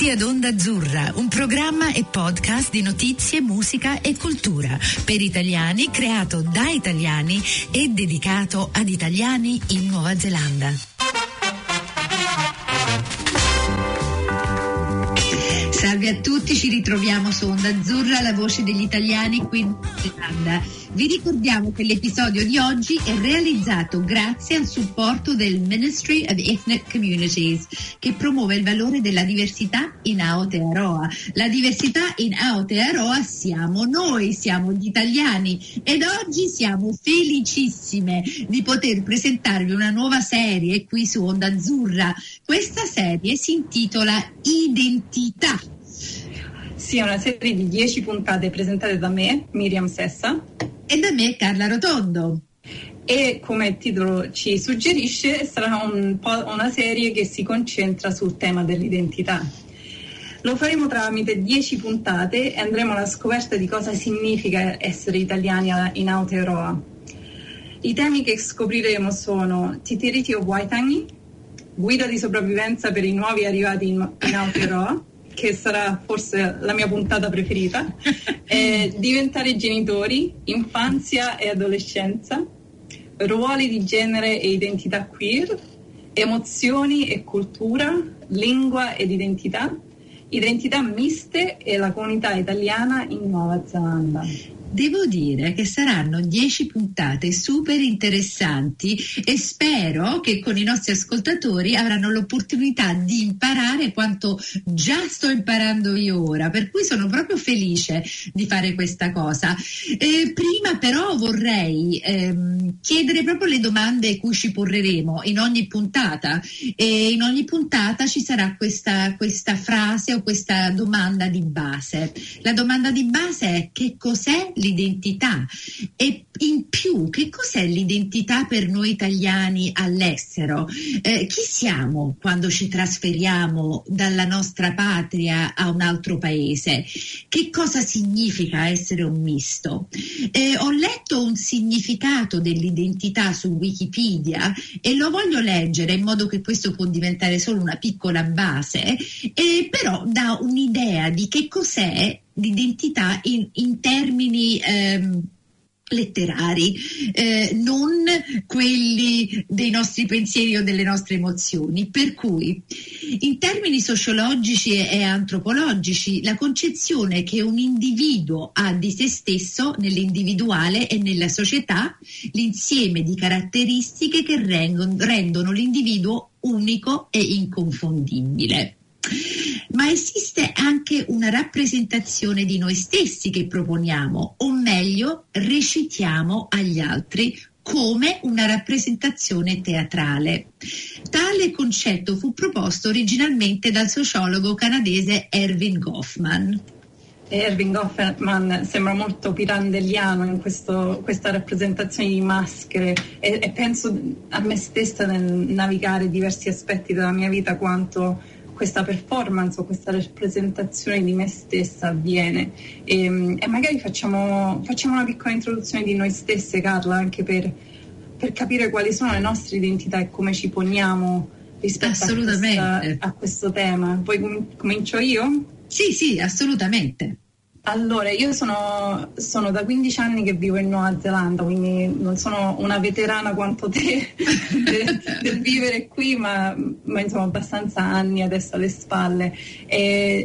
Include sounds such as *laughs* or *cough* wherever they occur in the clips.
Benvenuti ad Onda Azzurra, un programma e podcast di notizie, musica e cultura per italiani, creato da italiani e dedicato ad italiani in Nuova Zelanda. Salve a tutti, ci ritroviamo su Onda Azzurra, la voce degli italiani qui in Nuova Zelanda. Vi ricordiamo che l'episodio di oggi è realizzato grazie al supporto del Ministry of Ethnic Communities che promuove il valore della diversità in Aotearoa. La diversità in Aotearoa siamo noi, siamo gli italiani ed oggi siamo felicissime di poter presentarvi una nuova serie qui su Onda Azzurra. Questa serie si intitola Identità sì, è una serie di 10 puntate presentate da me, Miriam Sessa. E da me, Carla Rotondo. E come il titolo ci suggerisce, sarà un una serie che si concentra sul tema dell'identità. Lo faremo tramite 10 puntate e andremo alla scoperta di cosa significa essere italiani in Aotearoa. I temi che scopriremo sono Titiriti o Waitangi, guida di sopravvivenza per i nuovi arrivati in, in Aotearoa, che sarà forse la mia puntata preferita, *laughs* è diventare genitori, infanzia e adolescenza, ruoli di genere e identità queer, emozioni e cultura, lingua ed identità, identità miste e la comunità italiana in Nuova Zelanda. Devo dire che saranno dieci puntate super interessanti e spero che con i nostri ascoltatori avranno l'opportunità di imparare quanto già sto imparando io ora, per cui sono proprio felice di fare questa cosa. Eh, prima però vorrei ehm, chiedere proprio le domande cui ci porremo in ogni puntata e in ogni puntata ci sarà questa, questa frase o questa domanda di base. La domanda di base è che cos'è l'identità e in più che cos'è l'identità per noi italiani all'estero? Eh, chi siamo quando ci trasferiamo dalla nostra patria a un altro paese? Che cosa significa essere un misto? Eh, ho letto un significato dell'identità su Wikipedia e lo voglio leggere in modo che questo può diventare solo una piccola base, eh, però dà un'idea di che cos'è l'identità in, in termini ehm, letterari, eh, non quelli dei nostri pensieri o delle nostre emozioni. Per cui, in termini sociologici e antropologici, la concezione che un individuo ha di se stesso nell'individuale e nella società, l'insieme di caratteristiche che rendono, rendono l'individuo unico e inconfondibile ma esiste anche una rappresentazione di noi stessi che proponiamo, o meglio, recitiamo agli altri come una rappresentazione teatrale. Tale concetto fu proposto originalmente dal sociologo canadese Erving Goffman. Erving Goffman sembra molto pirandelliano in questo, questa rappresentazione di maschere e, e penso a me stessa nel navigare diversi aspetti della mia vita quanto questa performance o questa rappresentazione di me stessa avviene e, ehm, e magari facciamo, facciamo, una piccola introduzione di noi stesse Carla anche per, per capire quali sono le nostre identità e come ci poniamo rispetto a, questa, a questo tema. Poi comincio io? Sì, sì, assolutamente. Allora, io sono, sono, da 15 anni che vivo in Nuova Zelanda, quindi non sono una veterana quanto te *laughs* del, del vivere qui, ma, ma, insomma abbastanza anni adesso alle spalle.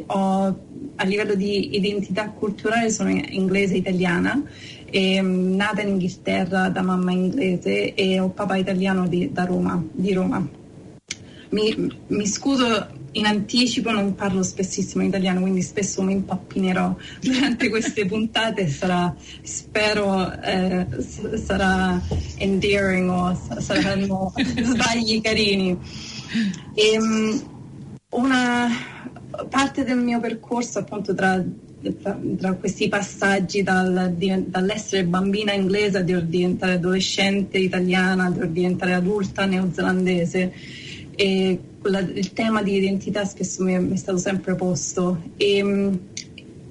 Ho, a livello di identità culturale sono inglese italiana, e, nata in Inghilterra da mamma inglese e ho papà italiano di, Roma, di Roma. Mi, mi scuso in anticipo non parlo spessissimo in italiano, quindi spesso mi impappinerò durante queste *laughs* puntate. Sarà, spero, eh, sarà endearing o saranno *laughs* sbagli carini. E, ehm, una parte del mio percorso, appunto, tra, tra, tra questi passaggi dal, di, dall'essere bambina inglese a diventare adolescente italiana, a diventare adulta neozelandese. E la, il tema di identità spesso mi è, mi è stato sempre posto. E,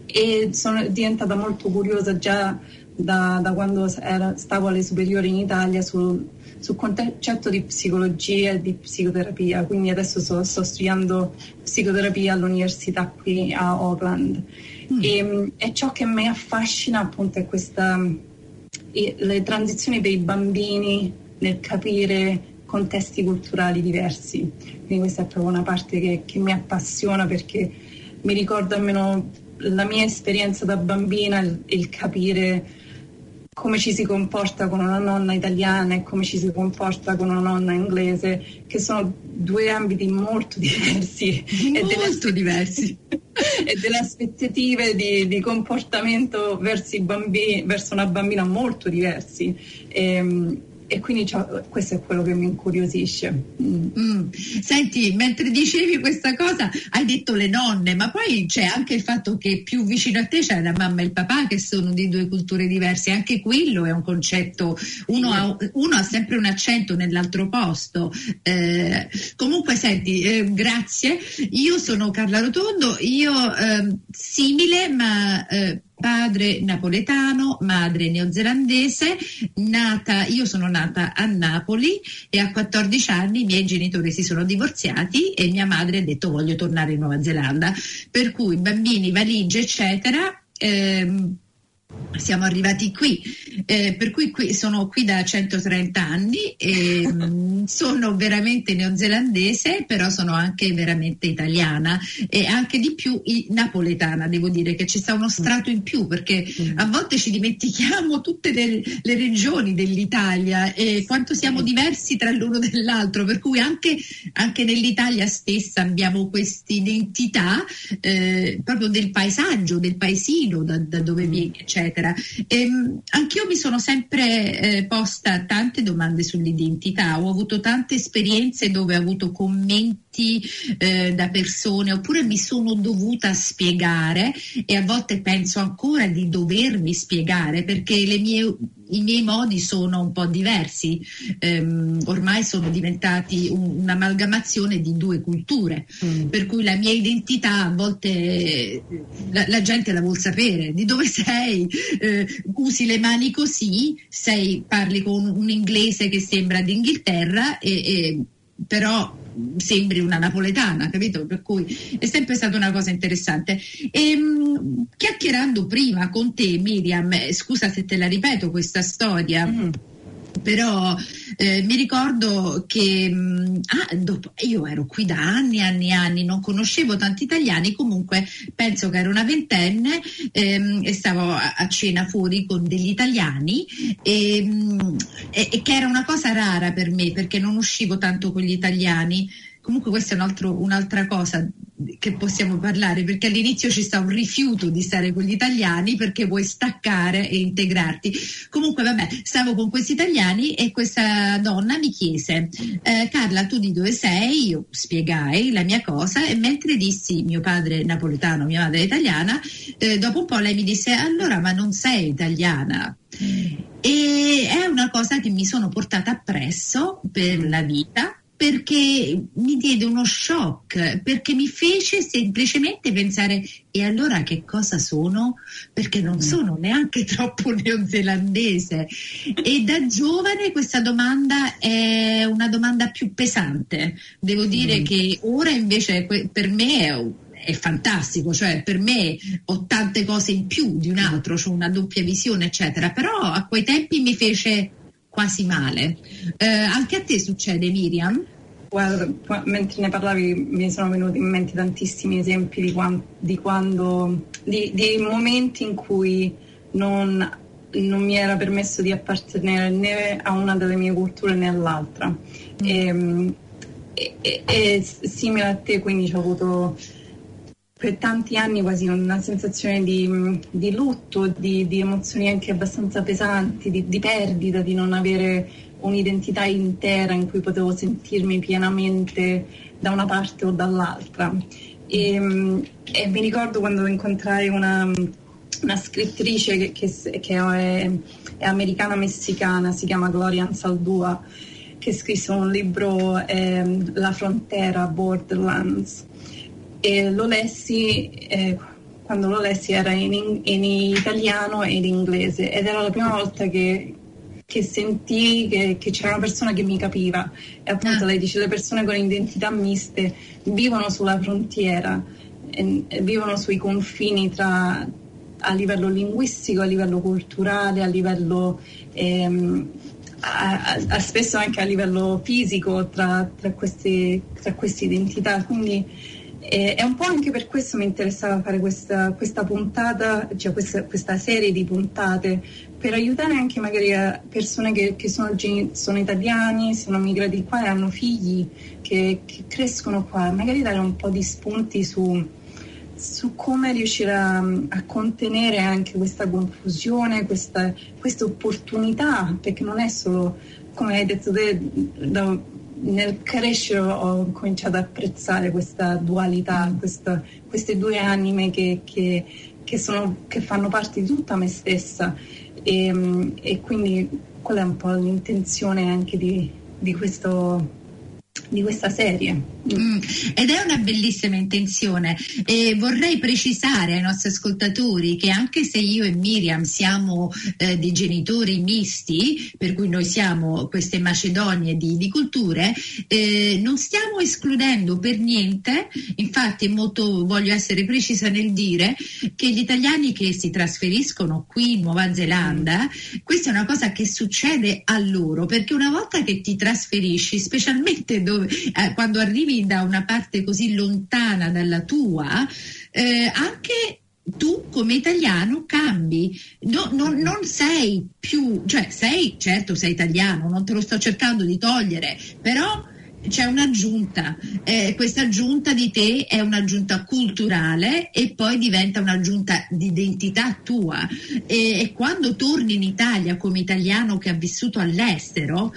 e, sono diventata molto curiosa già da, da quando era, stavo alle superiori in Italia sul, sul concetto di psicologia e di psicoterapia, quindi adesso sto, sto studiando psicoterapia all'università qui a Auckland. Mm. e, e, ciò che mi affascina appunto è questa, le transizioni per i bambini nel capire contesti culturali diversi, quindi questa è proprio una parte che, che mi appassiona perché mi ricorda almeno la mia esperienza da bambina, il, il capire come ci si comporta con una nonna italiana e come ci si comporta con una nonna inglese, che sono due ambiti molto *laughs* diversi. Molto e delle, diversi. *laughs* e delle aspettative di, di comportamento verso, bambini, verso, una bambina molto diversi. E, ehm, e quindi questo è quello che mi incuriosisce. Mm. Mm. Senti, mentre dicevi questa cosa hai detto le nonne, ma poi c'è anche il fatto che più vicino a te c'è la mamma e il papà che sono di due culture diverse, anche quello è un concetto, uno, ha, uno ha, sempre un accento nell'altro posto. Eh, comunque senti, eh, grazie, io sono Carla Rotondo, io eh, simile ma eh, padre napoletano, madre neozelandese, nata, io sono nata a Napoli e a 14 anni i miei genitori si sono divorziati e mia madre ha detto voglio tornare in Nuova Zelanda, per cui bambini, valigie eccetera. Ehm, siamo arrivati qui, eh, per cui qui, sono qui da 130 anni e mm, *laughs* sono veramente neozelandese, però sono anche veramente italiana e anche di più napoletana, devo dire che ci sta uno strato in più perché mm. a volte ci dimentichiamo tutte le, le regioni dell'Italia e quanto siamo diversi tra l'uno e l'altro, per cui anche, anche nell'Italia stessa abbiamo questa identità eh, proprio del paesaggio, del paesino da, da dove viene, eccetera eccetera. E, ehm, anch'io mi sono sempre eh, posta tante domande sull'identità, ho avuto tante esperienze dove ho avuto commenti eh, da persone oppure mi sono dovuta spiegare e a volte penso ancora di dovermi spiegare perché mie, i miei modi sono un po' diversi, ehm, ormai sono diventati un, un'amalgamazione di due culture, mm. per cui la mia identità a volte la, la gente la vuol sapere, di dove sei, eh, usi le mani così, sei, parli con un inglese che sembra d'Inghilterra, e, e, però sembri una napoletana, capito? Per cui è sempre stata una cosa interessante. E, ehm, chiacchierando prima con te, Miriam, eh, scusa se te la ripeto questa storia. Mm però eh, mi ricordo che mh, mm, ah, dopo, io ero qui da anni e anni e anni, non conoscevo tanti italiani, comunque penso che ero una ventenne ehm, e stavo a, a, cena fuori con degli italiani e, mh, mm, e, e che era una cosa rara per me perché non uscivo tanto con gli italiani comunque questa è un altro, un'altra cosa che possiamo parlare perché all'inizio ci sta un rifiuto di stare con gli italiani perché vuoi staccare e integrarti. Comunque vabbè, stavo con questi italiani e questa donna mi chiese eh, Carla tu di dove sei? Io spiegai la mia cosa e mentre dissi mio padre napoletano, mia madre italiana, eh, dopo un po' lei mi disse allora ma non sei italiana. E è una cosa che mi sono portata appresso per la vita perché mi diede uno shock, perché mi fece semplicemente pensare e allora che cosa sono? Perché non mm. sono neanche *laughs* troppo neozelandese. E da giovane questa domanda è una domanda più pesante. Devo dire mm. che ora invece per me è è fantastico, cioè per me ho tante cose in più di un altro, ho una doppia visione, eccetera, però a quei tempi mi fece quasi male. Eh, anche a te succede, Miriam? Guarda, mentre ne parlavi mi sono venuti in mente tantissimi esempi di, quando, di, quando, di, di momenti in cui non, non, mi era permesso di appartenere né a una delle mie culture né all'altra. Mm. Ehm, e, e, e, simile a te, quindi ho avuto per tanti anni quasi una sensazione di, di lutto, di, di, emozioni anche abbastanza pesanti, di, di perdita, di non avere un'identità intera in cui potevo sentirmi pienamente da una parte o dall'altra. E, e mi ricordo quando incontrai una, una scrittrice che, che, che è, è americana-messicana, si chiama Gloria Ansaldua, che scrisse un libro eh, La frontiera, Borderlands. E lo lessi eh, quando lo lessi era in, in, italiano e in inglese ed era la prima volta che, che sentii che, che, c'era una persona che mi capiva e appunto ah. lei dice le persone con identità miste vivono sulla frontiera e, e vivono sui confini tra a livello linguistico, a livello culturale, a livello ehm, a, a, spesso anche a livello fisico tra, tra, queste, tra queste identità. Quindi è un po' anche per questo mi interessava fare questa, questa puntata, cioè questa, questa, serie di puntate, per aiutare anche magari persone che, che sono, sono, italiani, sono migrati qua e hanno figli che, che crescono qua, magari dare un po' di spunti su su come riuscire a, a, contenere anche questa confusione, questa, questa, opportunità, perché non è solo, come hai detto te, da, nel crescere ho cominciato ad apprezzare questa dualità, questa, queste due anime che, che, che, sono, che, fanno parte di tutta me stessa e, e, quindi quella è un po' l'intenzione anche di, di questo di questa serie. Mm, ed è una bellissima intenzione. E vorrei precisare ai nostri ascoltatori che anche se io e Miriam siamo eh, di genitori misti, per cui noi siamo queste macedonie di, di culture, eh, non stiamo escludendo per niente, infatti molto voglio essere precisa nel dire che gli italiani che si trasferiscono qui in Nuova Zelanda, questa è una cosa che succede a loro, perché una volta che ti trasferisci, specialmente dove, eh, quando arrivi da una parte così lontana dalla tua, eh, anche tu come italiano cambi, no, no, non sei più, cioè sei, certo sei italiano, non te lo sto cercando di togliere, però c'è un'aggiunta, eh, questa aggiunta di te è un'aggiunta culturale e poi diventa un'aggiunta di identità tua. E, e quando torni in Italia come italiano che ha vissuto all'estero,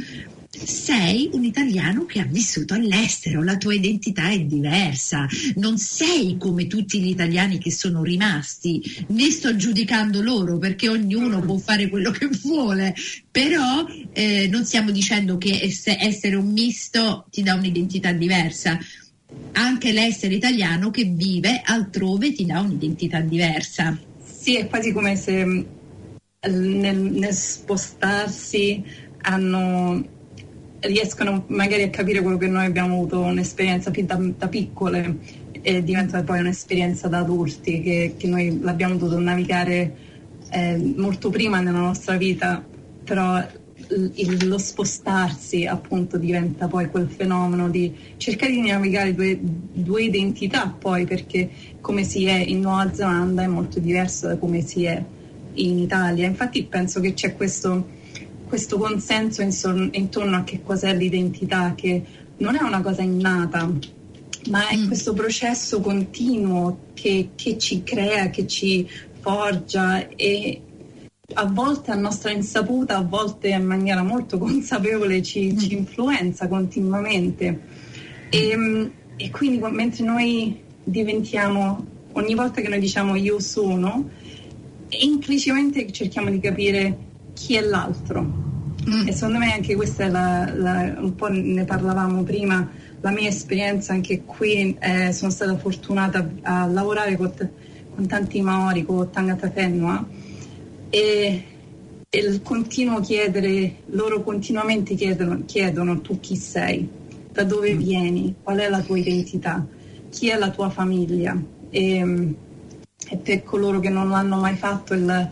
sei un italiano che ha vissuto all'estero, la tua identità è diversa, non sei come tutti gli italiani che sono rimasti, né sto giudicando loro perché ognuno può fare quello che vuole, però eh, non stiamo dicendo che essere un misto ti dà un'identità diversa. Anche l'essere italiano che vive altrove ti dà un'identità diversa. Sì, è quasi come se mm, nel, nel spostarsi hanno riescono magari a capire quello che noi abbiamo avuto un'esperienza fin da, da piccole e diventa poi un'esperienza da adulti che, che noi l'abbiamo dovuto navigare eh, molto prima nella nostra vita, però il, lo spostarsi appunto diventa poi quel fenomeno di cercare di navigare due, due, identità poi perché come si è in Nuova Zelanda è molto diverso da come si è in Italia. Infatti penso che c'è questo questo consenso intorno a che cos'è l'identità, che non è una cosa innata, ma è mm. questo processo continuo che, che, ci crea, che ci forgia e a volte a nostra insaputa, a volte in maniera molto *laughs* consapevole ci, mm. ci influenza continuamente. E, e, quindi mentre noi diventiamo, ogni volta che noi diciamo io sono, implicitamente cerchiamo di capire chi è l'altro. Mm. E secondo me anche questa è la, la, un po' ne parlavamo prima, la mia esperienza anche qui, eh, sono stata fortunata a lavorare con, con tanti Maori, con Tangata Fenua e, e il continuo chiedere, loro continuamente chiedono, chiedono tu chi sei, da dove mm. vieni, qual è la tua identità, chi è la tua famiglia. E, e per coloro che non l'hanno mai fatto il,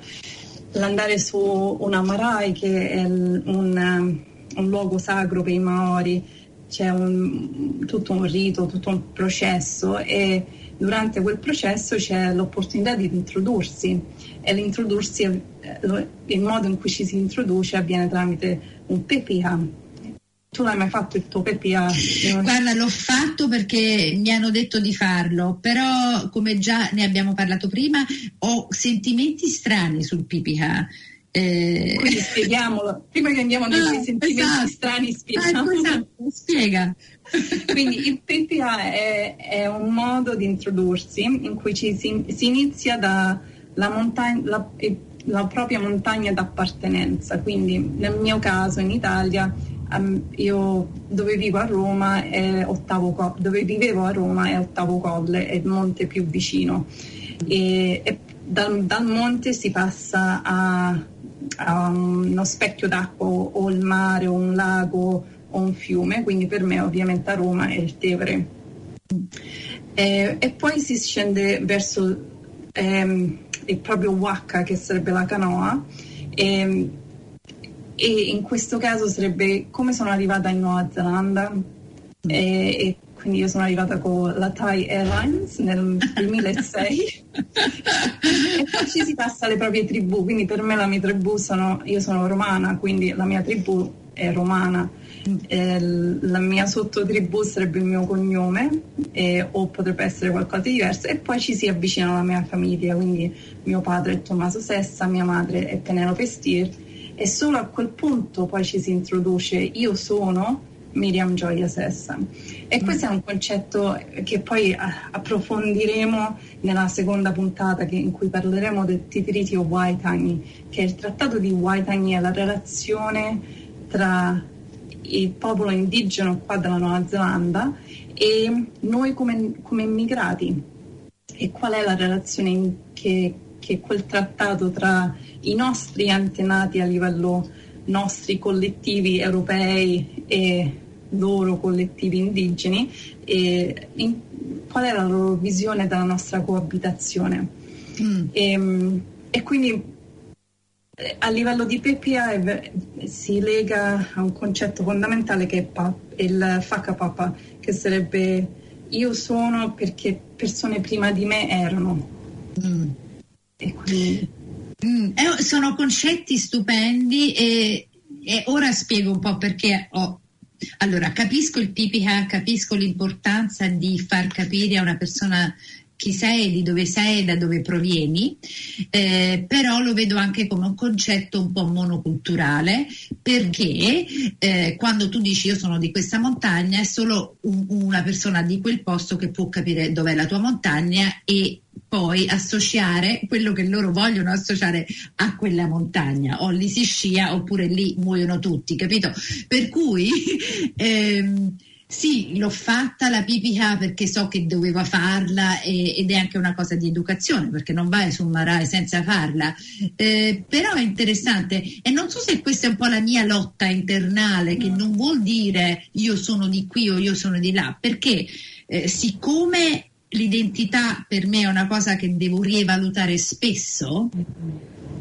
l'andare su una Marai che è un, un luogo sacro per i Maori, c'è un, tutto un rito, tutto un processo e durante quel processo c'è l'opportunità di introdursi. E l'introdursi, eh, il modo in cui ci si introduce avviene tramite un PPA, tu l'hai mai fatto il tuo PPA? Guarda, l'ho fatto perché mi hanno detto di farlo, però come già ne abbiamo parlato prima, ho sentimenti strani sul PPA. Eh... Quindi spieghiamolo, prima che andiamo nei ah, sentimenti esatto. strani, spieghiamo. Ah, esatto. Spiega. Quindi il PPA è, è, un modo di introdursi in cui ci si, si inizia dalla montagna, la, la propria montagna d'appartenenza, quindi nel mio caso in Italia io dove vivo a Roma è ottavo dove vivevo a Roma è ottavo colle, è il monte più vicino e, e dal, dal, monte si passa a, a, uno specchio d'acqua o il mare o un lago o un fiume, quindi per me ovviamente a Roma è il Tevere. E, e poi si scende verso ehm, il proprio Waka, che sarebbe la canoa, e, e, in questo caso sarebbe come sono arrivata in Nuova Zelanda. E, e quindi io sono arrivata con la Thai Airlines nel 2006 *laughs* e poi ci si passa alle proprie tribù, quindi per me la mia tribù sono, io sono romana, quindi la mia tribù è romana, eh, la mia sottotribù sarebbe il mio cognome eh, o potrebbe essere qualcosa di diverso. E poi ci si avvicina alla mia famiglia, quindi mio padre è Tommaso Sessa, mia madre è Penelope Stier e solo a quel punto poi ci si introduce io sono Miriam Gioia Sessa. E questo è un concetto che poi approfondiremo nella seconda puntata in cui parleremo del Treaty of Waitangi, che è il trattato di Waitangi, è la relazione tra il popolo indigeno qua della Nuova Zelanda e noi come, come immigrati. E qual è la relazione che, che quel trattato tra i nostri antenati a livello nostri collettivi europei e loro collettivi indigeni e in, qual è la loro visione della nostra coabitazione. Mm. E, ehm, e, quindi eh, a livello di PPA si lega a un concetto fondamentale che è pap, il Fakapapa, che sarebbe io sono perché persone prima di me erano. Mm. E quindi... Mm. Eh, sono concetti stupendi e, e, ora spiego un po' perché ho allora, capisco il PPH, capisco l'importanza di far capire a una persona chi sei, di dove sei, da dove provieni, eh, però lo vedo anche come un concetto un po' monoculturale perché eh, quando tu dici io sono di questa montagna è solo un, una persona di quel posto che può capire dov'è la tua montagna e poi associare quello che loro vogliono associare a quella montagna o lì si scia oppure lì muoiono tutti, capito? Per cui *laughs* ehm, sì, l'ho fatta la PPK perché so che doveva farla e, ed è anche una cosa di educazione perché non vai su Marai senza farla, eh, però è interessante. E non so se questa è un po' la mia lotta internale che non vuol dire io sono di qui o io sono di là, perché eh, siccome l'identità per me è una cosa che devo rievalutare spesso.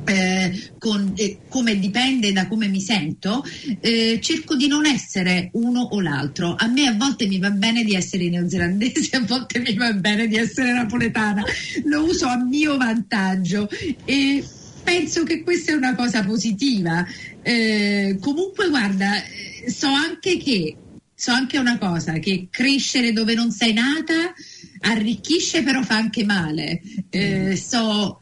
Eh, con, eh, come dipende da come mi sento, eh, cerco di non essere uno o l'altro. A me a volte mi va bene di essere neozelandese, *laughs* a volte mi va bene di essere napoletana. Lo uso a mio vantaggio e penso che questa è una cosa positiva. Eh, comunque, guarda, eh, so anche che so anche una cosa, che crescere dove non sei nata arricchisce però fa anche male. Eh, mm. so,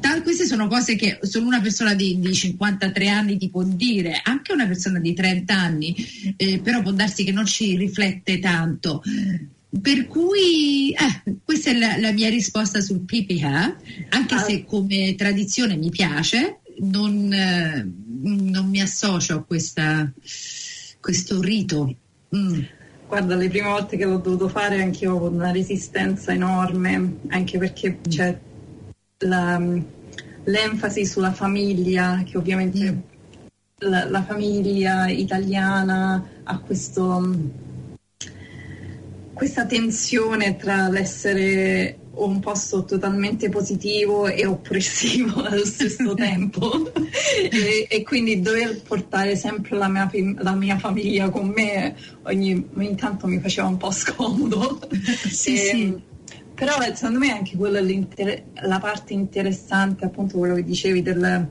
tal, queste sono cose che solo una persona di, di, 53 anni ti può dire, anche una persona di 30 anni, eh, però può darsi che non ci riflette tanto. Per cui eh, questa è la, la, mia risposta sul PPH, anche se ah. come tradizione mi piace, non, eh, non mi associo a questa, questo rito. Mm. Guarda, le prime volte che l'ho dovuto fare anche io ho avuto una resistenza enorme, anche perché mm. c'è la, l'enfasi sulla famiglia, che ovviamente mm. la, la, famiglia italiana ha questo, questa tensione tra l'essere un posto totalmente positivo e oppressivo *laughs* allo stesso *laughs* tempo e, e, quindi dover portare sempre la mia, la mia famiglia con me ogni, ogni, tanto mi faceva un po' scomodo *laughs* sì, e, sì. però secondo me anche quella la parte interessante appunto quello che dicevi del,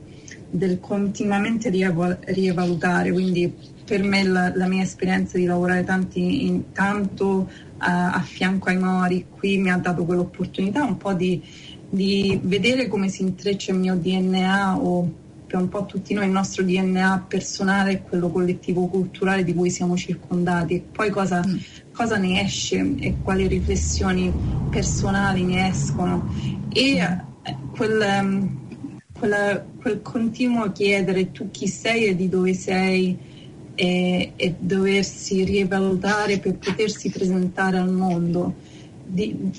del continuamente rievalutare quindi per me la, la, mia esperienza di lavorare tanti, in, tanto a, a fianco ai Mori qui mi ha dato quell'opportunità un po' di, di vedere come si intreccia il mio DNA o per un po' tutti noi il nostro DNA personale e quello collettivo culturale di cui siamo circondati. E poi cosa, mm. cosa ne esce e quali riflessioni personali ne escono? E eh, quel, ehm, quella, quel continuo chiedere tu chi sei e di dove sei e, e doversi rivalutare per potersi presentare al mondo di,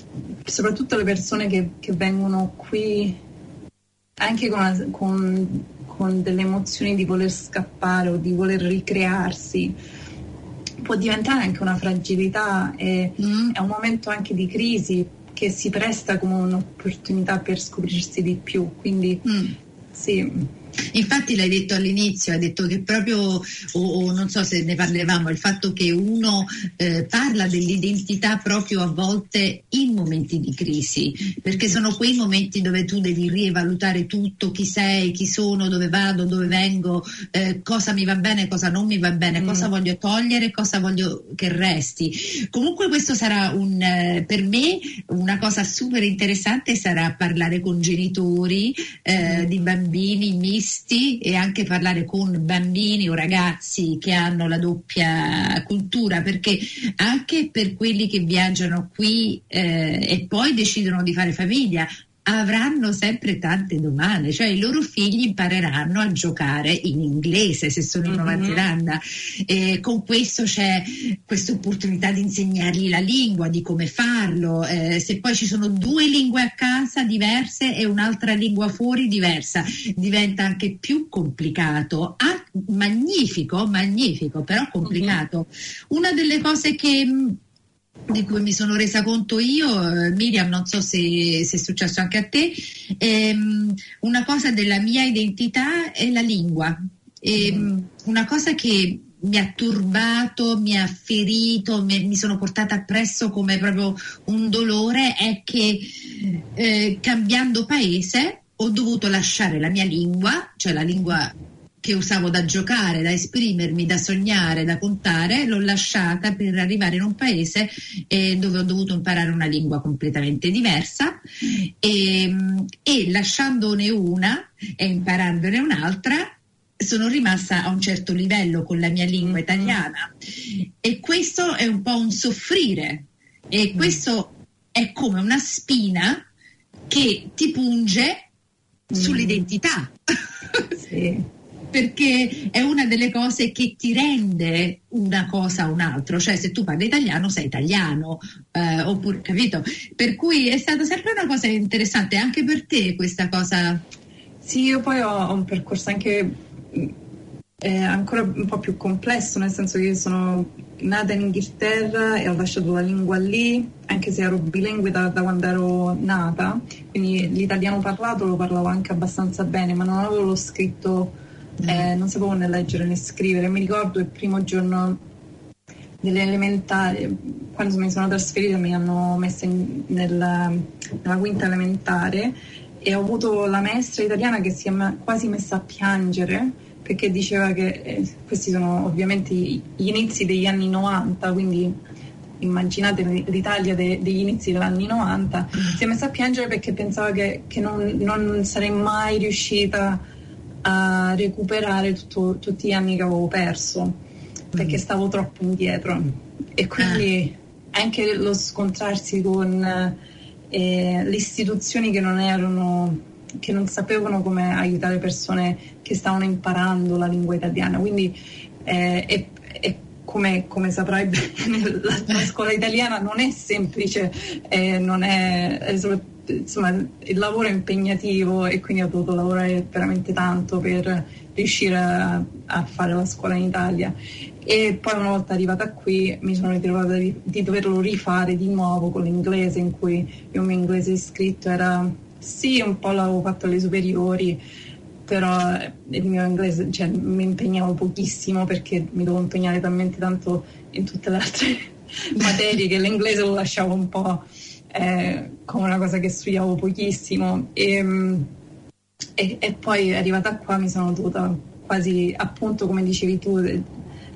soprattutto le persone che, che vengono qui anche con, una, con, con, delle emozioni di voler scappare o di voler ricrearsi, può diventare anche una fragilità e mm. è un momento anche di crisi che si presta come un'opportunità per scoprirsi di più. Quindi mm. sì. Infatti l'hai detto all'inizio, hai detto che proprio, o, o non so se ne parlavamo, il fatto che uno eh, parla dell'identità proprio a volte in momenti di crisi, perché sono quei momenti dove tu devi rievalutare tutto, chi sei, chi sono, dove vado, dove vengo, eh, cosa mi va bene, cosa non mi va bene, mm. cosa voglio togliere, cosa voglio che resti. Comunque questo sarà un, eh, per me una cosa super interessante, sarà parlare con genitori eh, mm. di bambini, misti, visti e anche parlare con bambini o ragazzi che hanno la doppia cultura, perché anche per quelli che viaggiano qui eh, e poi decidono di fare famiglia, avranno sempre tante domande, cioè i loro figli impareranno a giocare in inglese se sono in Nuova mm-hmm. Zelanda. E con questo c'è questa opportunità di insegnargli la lingua, di come farlo. Eh, se poi ci sono due lingue a casa diverse e un'altra lingua fuori diversa, diventa anche più complicato. Ah, magnifico, magnifico, però complicato. Mm-hmm. Una delle cose che di cui mi sono resa conto io, eh, Miriam, non so se, se, è successo anche a te, ehm, una cosa della mia identità è la lingua. Ehm. Una cosa che mi ha turbato, mi ha ferito, mi, mi, sono portata appresso come proprio un dolore è che eh, cambiando paese ho dovuto lasciare la mia lingua, cioè la lingua che usavo da giocare, da esprimermi, da sognare, da contare, l'ho lasciata per arrivare in un paese eh, dove ho dovuto imparare una lingua completamente diversa e, e lasciandone una e imparandone un'altra sono rimasta a un certo livello con la mia lingua mm-hmm. italiana e questo è un po' un soffrire e mm. questo è come una spina che ti punge mm. sull'identità. Sì perché è una delle cose che ti rende una cosa o un'altra, cioè se tu parli italiano sei italiano, eh, oppure capito? Per cui è stata sempre una cosa interessante anche per te questa cosa. Sì, io poi ho un percorso anche eh, ancora un po' più complesso, nel senso che io sono nata in Inghilterra e ho lasciato la lingua lì, anche se ero bilingue da, da quando ero nata, quindi l'italiano parlato lo parlavo anche abbastanza bene, ma non avevo lo scritto eh, non sapevo né leggere né scrivere. Mi ricordo il primo giorno delle elementari, quando mi sono trasferita mi hanno messa nella, nella quinta elementare e ho avuto la maestra italiana che si è quasi messa a piangere perché diceva che eh, questi sono ovviamente gli inizi degli anni 90, quindi immaginate l'Italia de, degli inizi degli anni 90, si è messa a piangere perché pensava che, che non, non sarei mai riuscita a recuperare tutto, tutti gli anni che avevo perso perché mm. stavo troppo indietro e quindi ah. anche lo scontrarsi con eh, le istituzioni che non erano che non sapevano come aiutare persone che stavano imparando la lingua italiana quindi eh, è, è come, come, saprai bene *laughs* la, la, scuola italiana non è semplice eh, non è, è insomma, il lavoro è impegnativo e quindi ho dovuto lavorare veramente tanto per riuscire a, a fare la scuola in Italia. E poi una volta arrivata qui mi sono ritrovata di, di doverlo rifare di nuovo con l'inglese, in cui il mio inglese scritto era sì, un po' l'avevo fatto alle superiori, però il mio inglese cioè, mi impegnavo pochissimo perché mi dovevo impegnare talmente tanto in tutte le altre *laughs* materie che l'inglese lo lasciavo un po' eh, come una cosa che studiavo pochissimo. E, ehm, e, e, poi arrivata qua mi sono dovuta quasi, appunto come dicevi tu,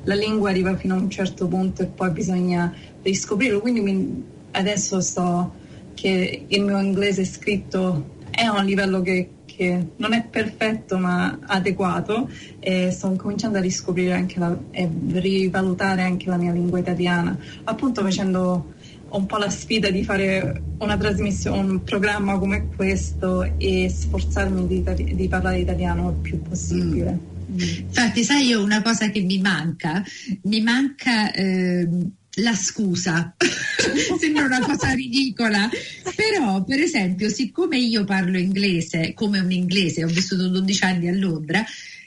la lingua arriva fino a un certo punto e poi bisogna riscoprirlo, quindi mi, adesso so che il mio inglese scritto è a un livello che, che non è perfetto ma adeguato e sto cominciando a riscoprire anche la, e rivalutare anche la mia lingua italiana, appunto facendo un po' la sfida di fare una trasmissione, un programma come questo e sforzarmi di, di parlare italiano il più possibile. Mm. Infatti, sai, io una cosa che mi manca, mi manca eh, la scusa. *laughs* Sembra una cosa ridicola, però per esempio, siccome io parlo inglese come un inglese, ho vissuto 12 anni a Londra,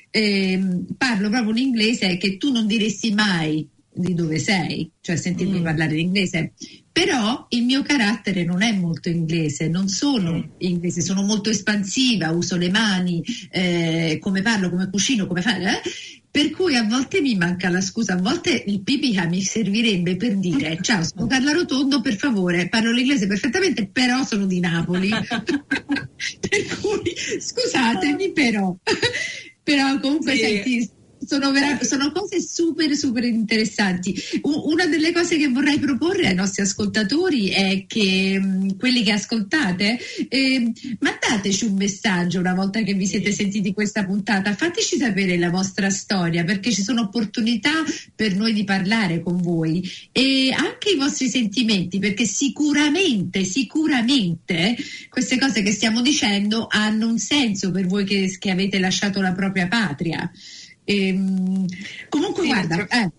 ehm, parlo proprio un inglese che tu non diresti mai di dove sei, cioè sentirmi mm. parlare in inglese. Però il mio carattere non è molto inglese, non sono mm. inglese, sono molto espansiva, uso le mani, eh, come parlo, come cucino, come fa. Eh? Per cui a volte mi manca la scusa, a volte il pipica mi servirebbe per dire *laughs* ciao, sono Carla Rotondo, per favore, parlo l'inglese perfettamente, però sono di Napoli. *laughs* *laughs* per cui scusatemi però. però comunque sì. senti sono, vera- sono, cose super super interessanti. U- una delle cose che vorrei proporre ai nostri ascoltatori è che mh, mm, quelli che ascoltate eh, mandateci un messaggio una volta che vi siete sentiti questa puntata, fateci sapere la vostra storia perché ci sono opportunità per noi di parlare con voi e anche i vostri sentimenti perché sicuramente, sicuramente queste cose che stiamo dicendo hanno un senso per voi che, che avete lasciato la propria patria. E, ehm, comunque, sì, guarda. Mentre, eh,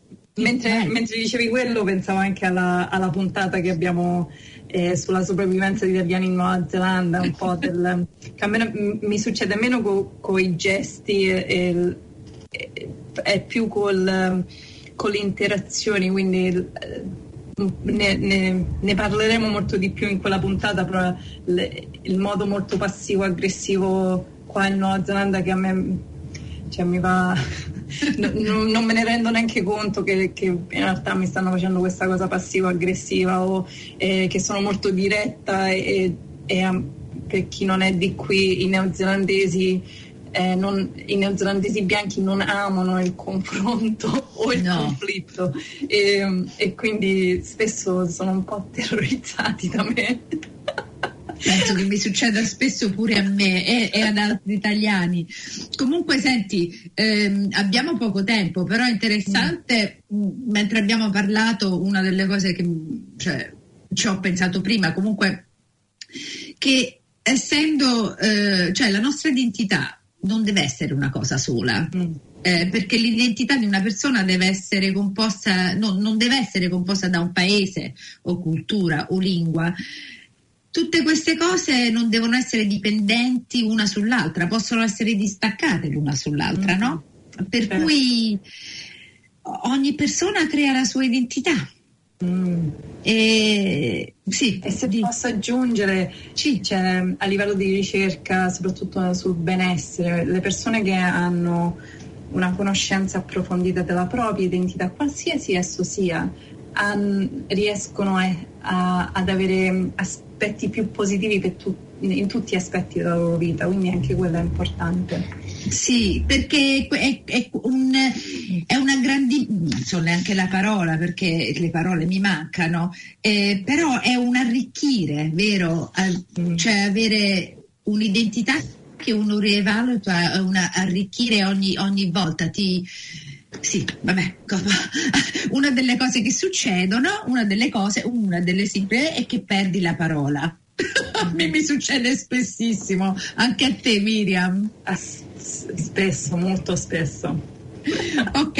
mentre, mentre, dicevi quello, pensavo anche alla, alla puntata che abbiamo eh, sulla sopravvivenza degli italiani in Nuova Zelanda, un po' del. che a me mi succede meno con i gesti, e, e, è più col, con le interazioni, quindi. Eh, ne, ne, ne, parleremo molto di più in quella puntata, però le, il modo molto passivo-aggressivo qua in Nuova Zelanda che a me cioè mi va, *laughs* no, non me ne rendo neanche conto che, che, in realtà mi stanno facendo questa cosa passivo-aggressiva o eh, che sono molto diretta e, e, per chi non è di qui i neozelandesi eh, non, i neozelandesi bianchi non amano il confronto *laughs* o il no. conflitto e, e, quindi spesso sono un po' *laughs* terrorizzati da me penso che mi succeda spesso pure a me e, e ad altri italiani. Comunque, senti, ehm, abbiamo poco tempo, però è interessante, mm. mentre abbiamo parlato, una delle cose che cioè, ci ho pensato prima, comunque, che essendo, eh, cioè la nostra identità non deve essere una cosa sola. Mm. Eh, perché l'identità di una persona deve essere composta, no, non deve essere composta da un paese o cultura o lingua, tutte queste cose non devono essere dipendenti una sull'altra, possono essere distaccate l'una sull'altra, mm. no? Per certo. cui ogni persona crea la sua identità. Mm. E, sì, e se di... posso aggiungere, sì. cioè, a livello di ricerca, soprattutto sul benessere, le persone che hanno una conoscenza approfondita della propria identità, qualsiasi esso sia, han, riescono a, a, ad avere aspetti aspetti più positivi tu, in tutti gli aspetti della loro vita, quindi anche quello è importante. Sì, perché è, è, un, è una grandissima, neanche la parola perché le parole mi mancano, eh, però è un arricchire, vero? Mm. Cioè avere un'identità che uno rievaluta, una, arricchire ogni, ogni volta, ti, sì, vabbè, una delle cose che succedono, una delle cose, una delle simple è che perdi la parola. *laughs* me mi succede spessissimo, anche a te Miriam. Ah, spesso, molto spesso. *laughs* ok,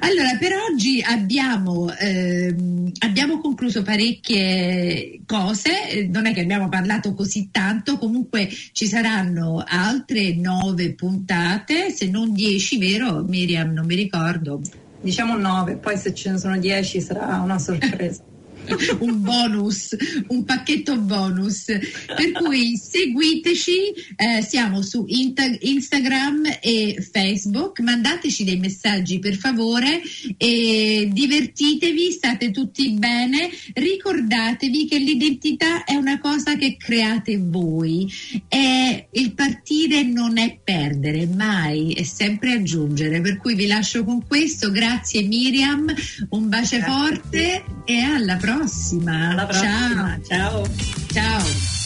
allora per oggi abbiamo, ehm, abbiamo, concluso parecchie cose, non è che abbiamo parlato così tanto, comunque ci saranno altre nove puntate, se non dieci, vero Miriam? Non mi ricordo. Diciamo nove, poi se ce ne sono dieci sarà una sorpresa. *laughs* un bonus, un pacchetto bonus. Per cui seguiteci, eh, siamo su Instagram e Facebook, mandateci dei messaggi per favore e divertitevi, state tutti bene, ricordatevi che l'identità è una cosa che create voi e il partire non è perdere mai, è sempre aggiungere. Per cui vi lascio con questo, grazie Miriam, un bacio grazie. forte e alla prossima prossima. Alla prossima. Ciao. Ciao. Ciao.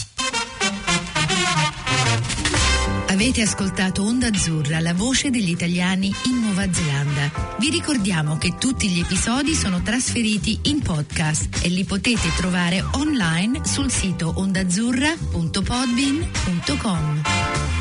Avete ascoltato Onda Azzurra, la voce degli italiani in Nuova Zelanda. Vi ricordiamo che tutti gli episodi sono trasferiti in podcast e li potete trovare online sul sito ondazzurra.podbean.com.